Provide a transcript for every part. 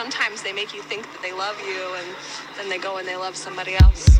Sometimes they make you think that they love you, and then they go and they love somebody else.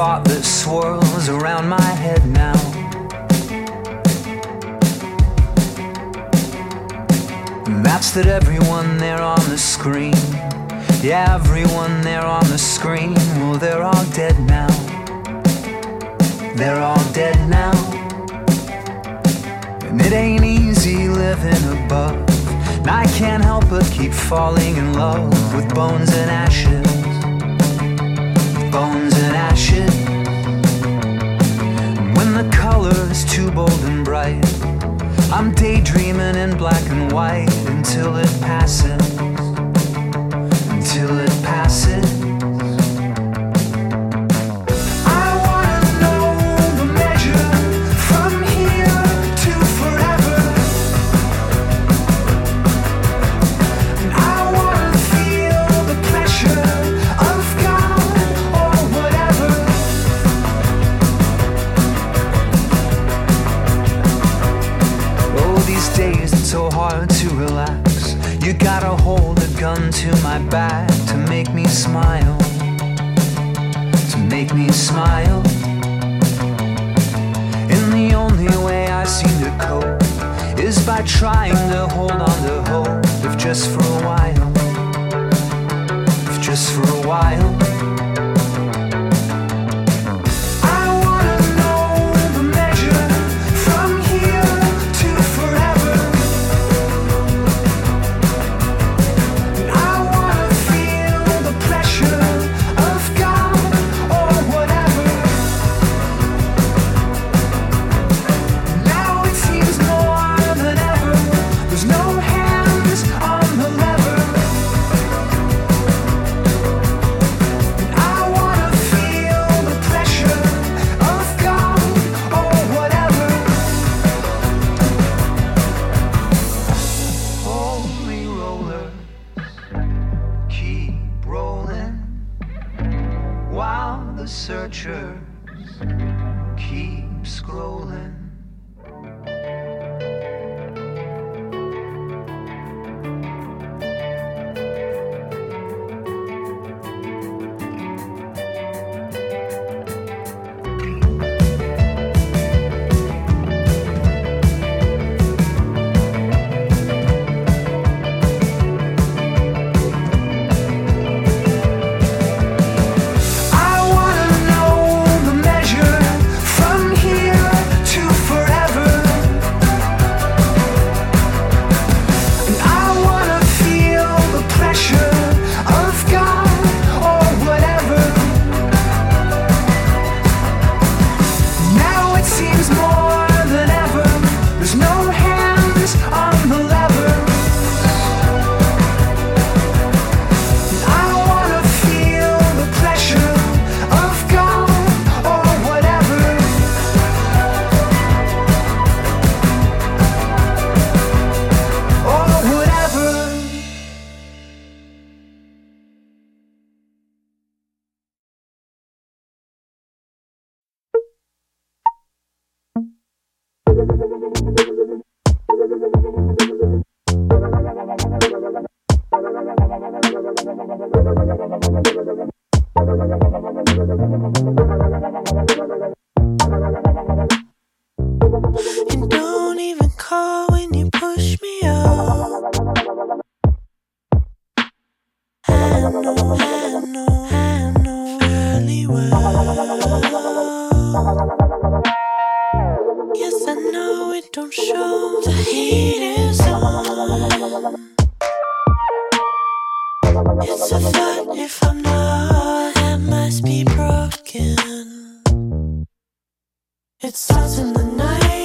thought that swirls around my head now. Maps that's that everyone there on the screen, yeah, everyone there on the screen, well, they're all dead now. They're all dead now. And it ain't easy living above. And I can't help but keep falling in love with bones and ashes. white until it passes. It's starts in the night.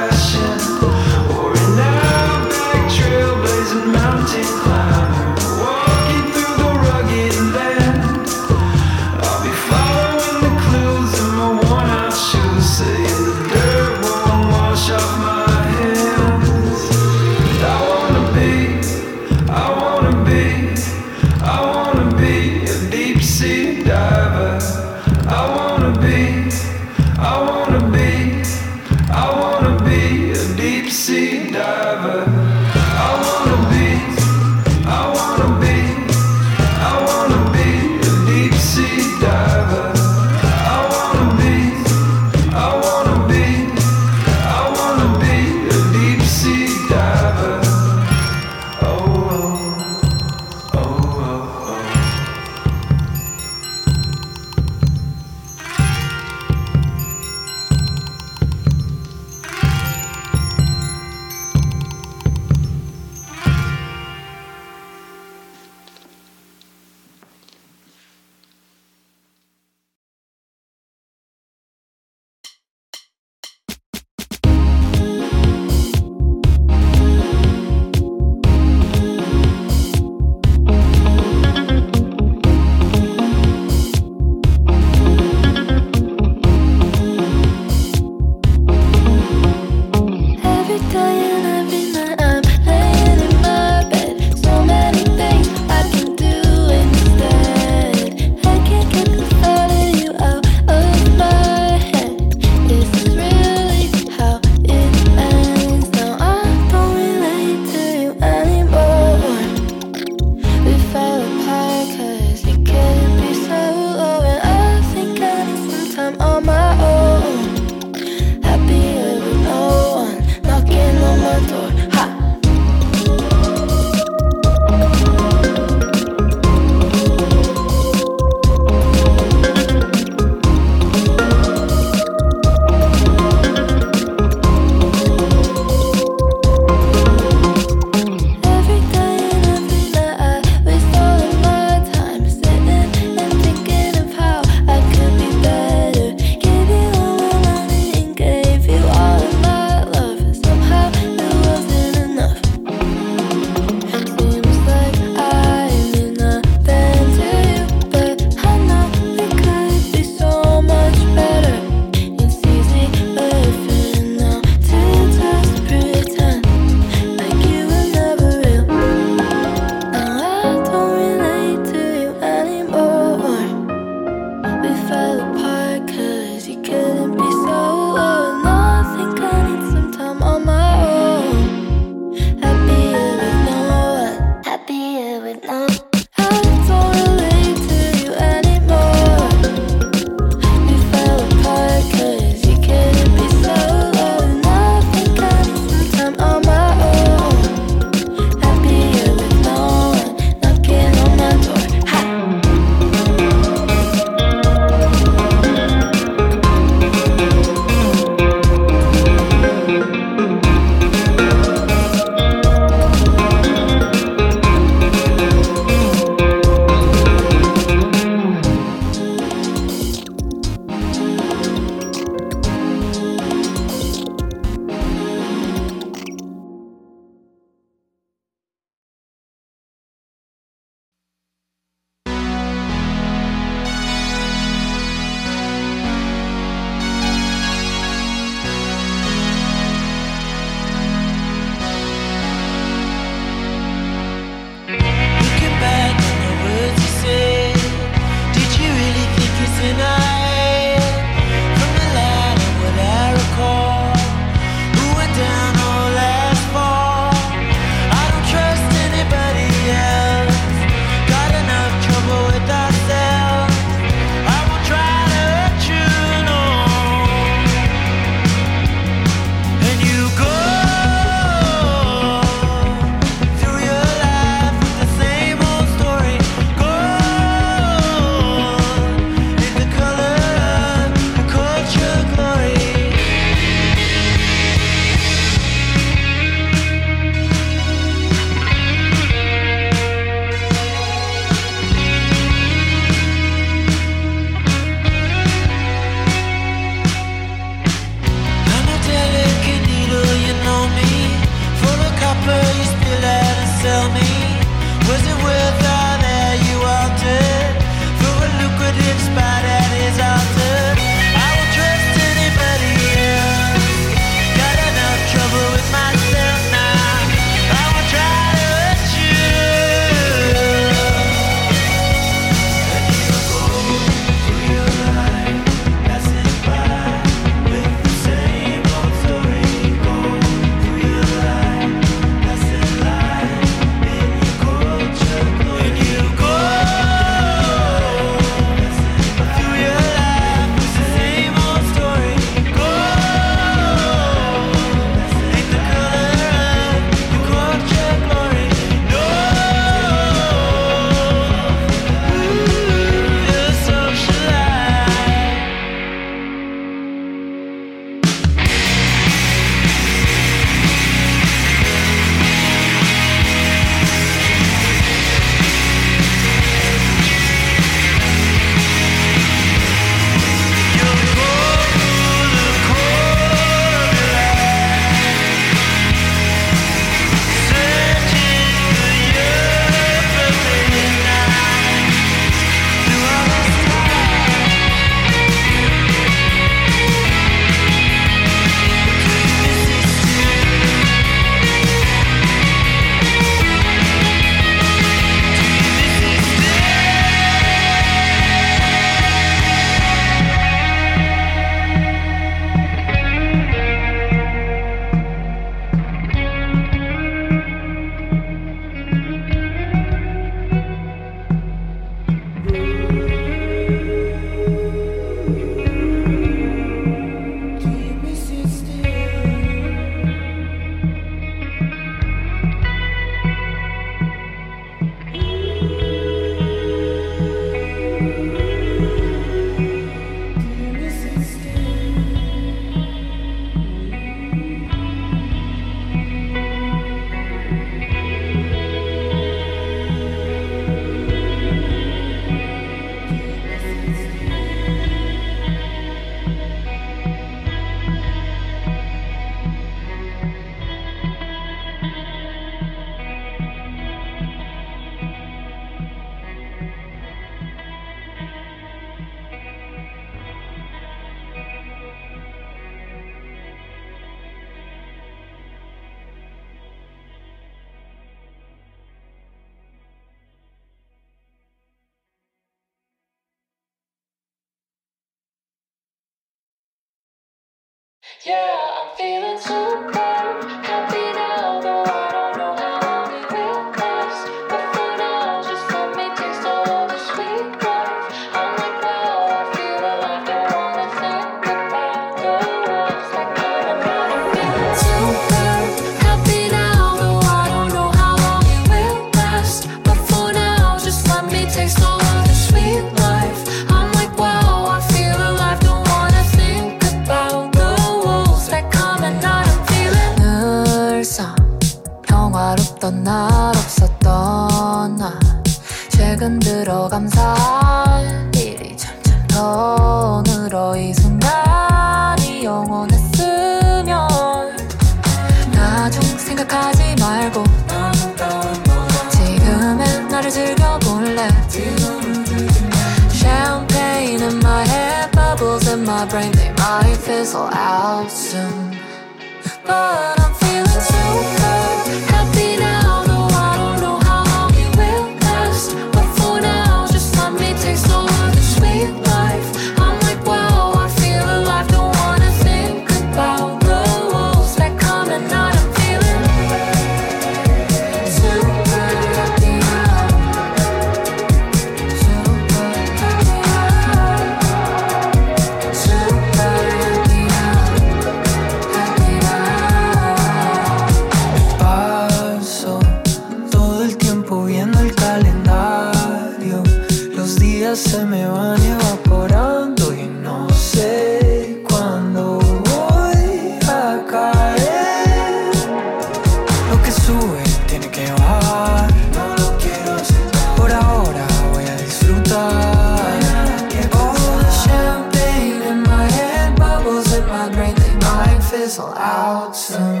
Fizzle out soon.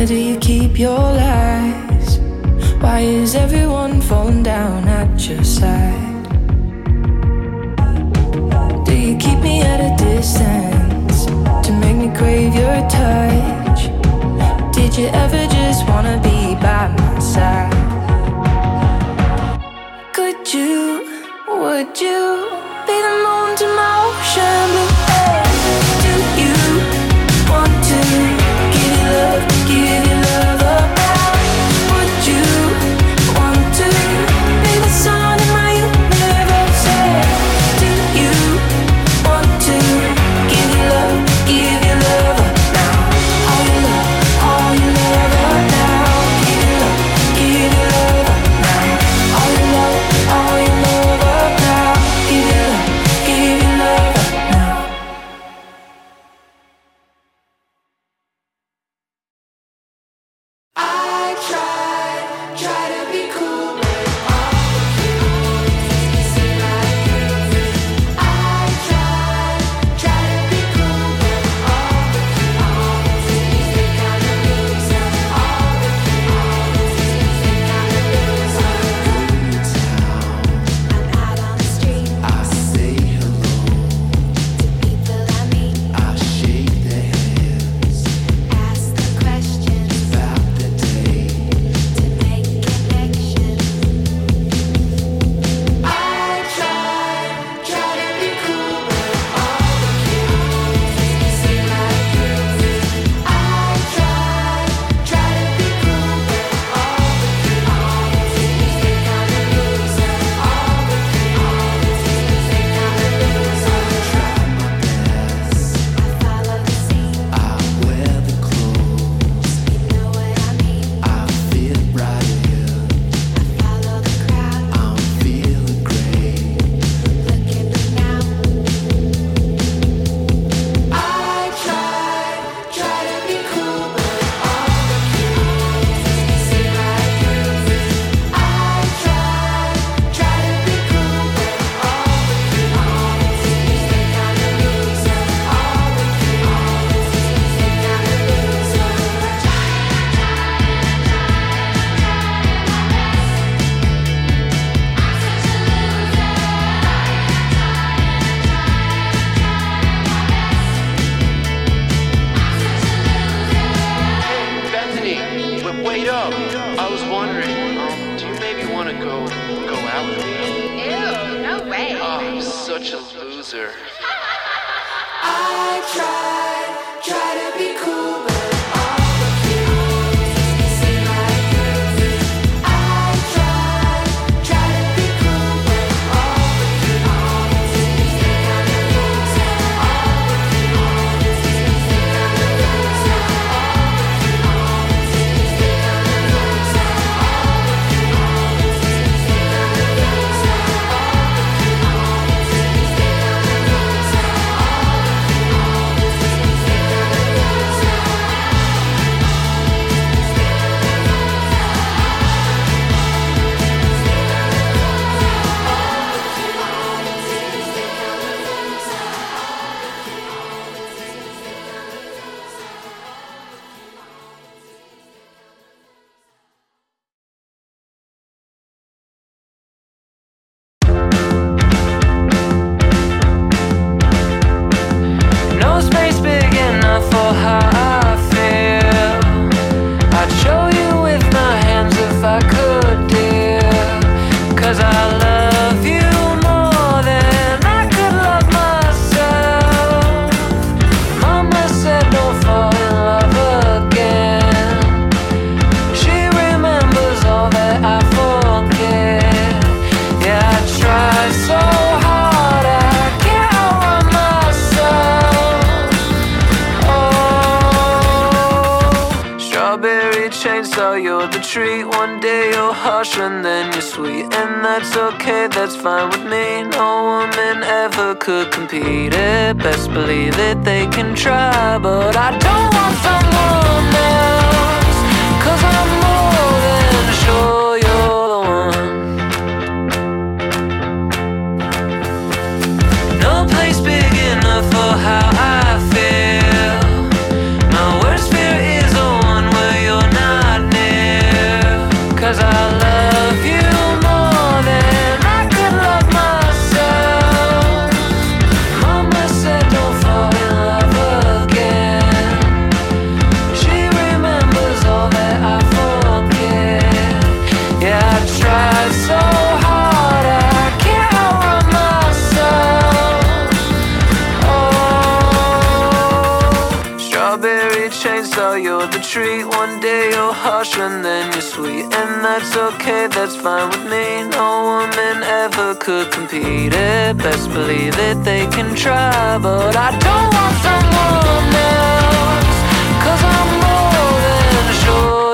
Where do you keep your lies? Why is everyone falling down at your side? Do you keep me at a distance to make me crave your touch? Did you ever just wanna be by my side? you're the treat. One day you're harsh and then you're sweet. And that's okay, that's fine with me. No woman ever could compete it. Best believe it, they can try. But I don't want someone else, cause I'm more than sure.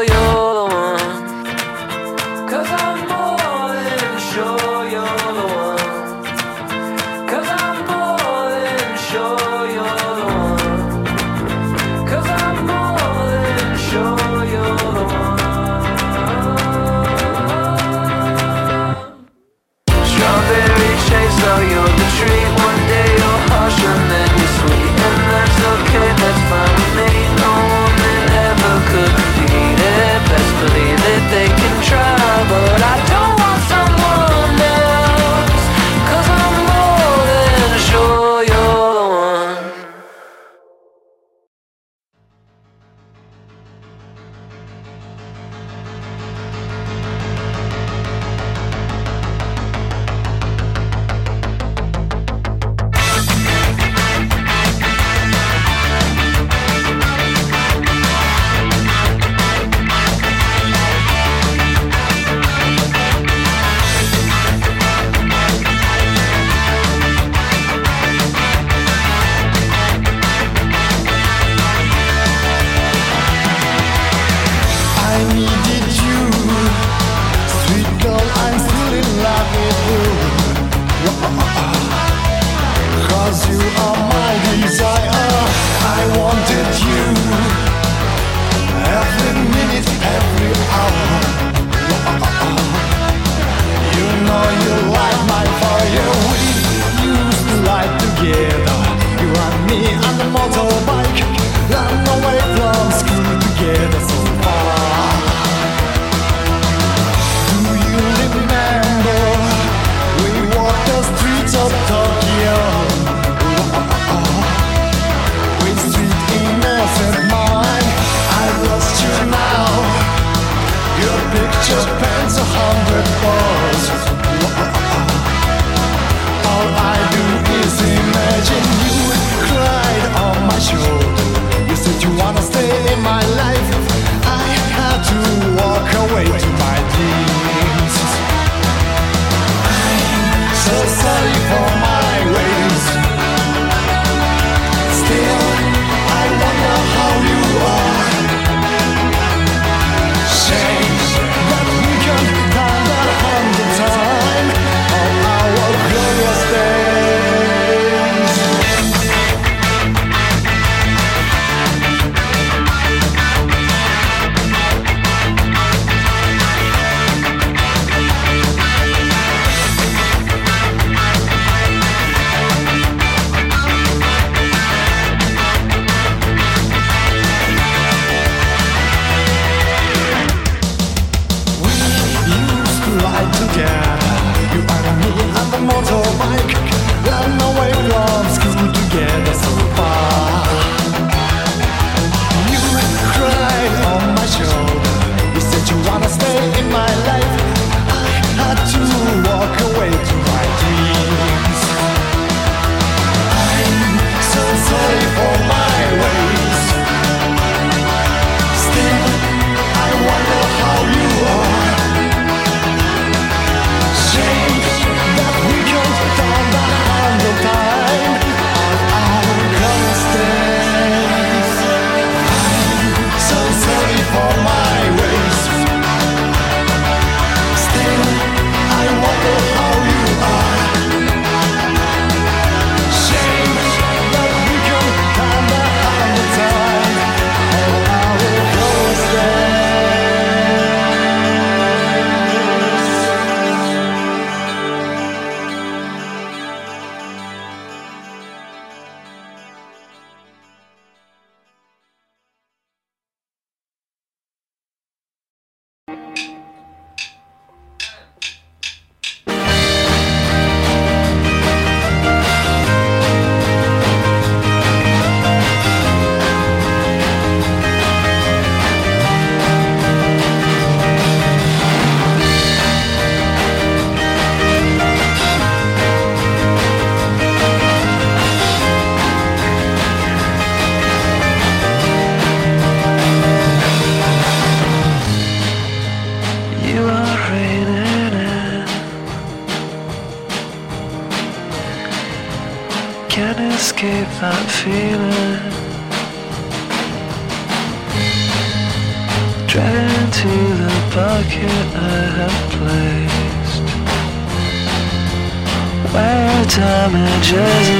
time and just.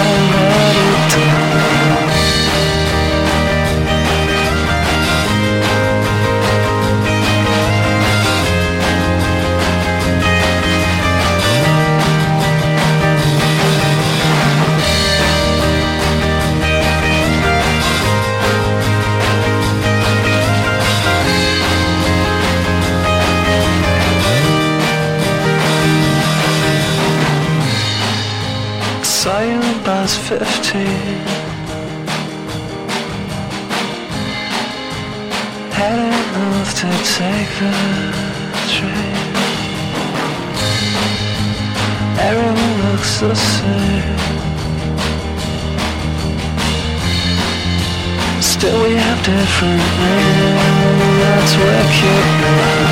I'm ready. the same. Still we have different names. That's where cute.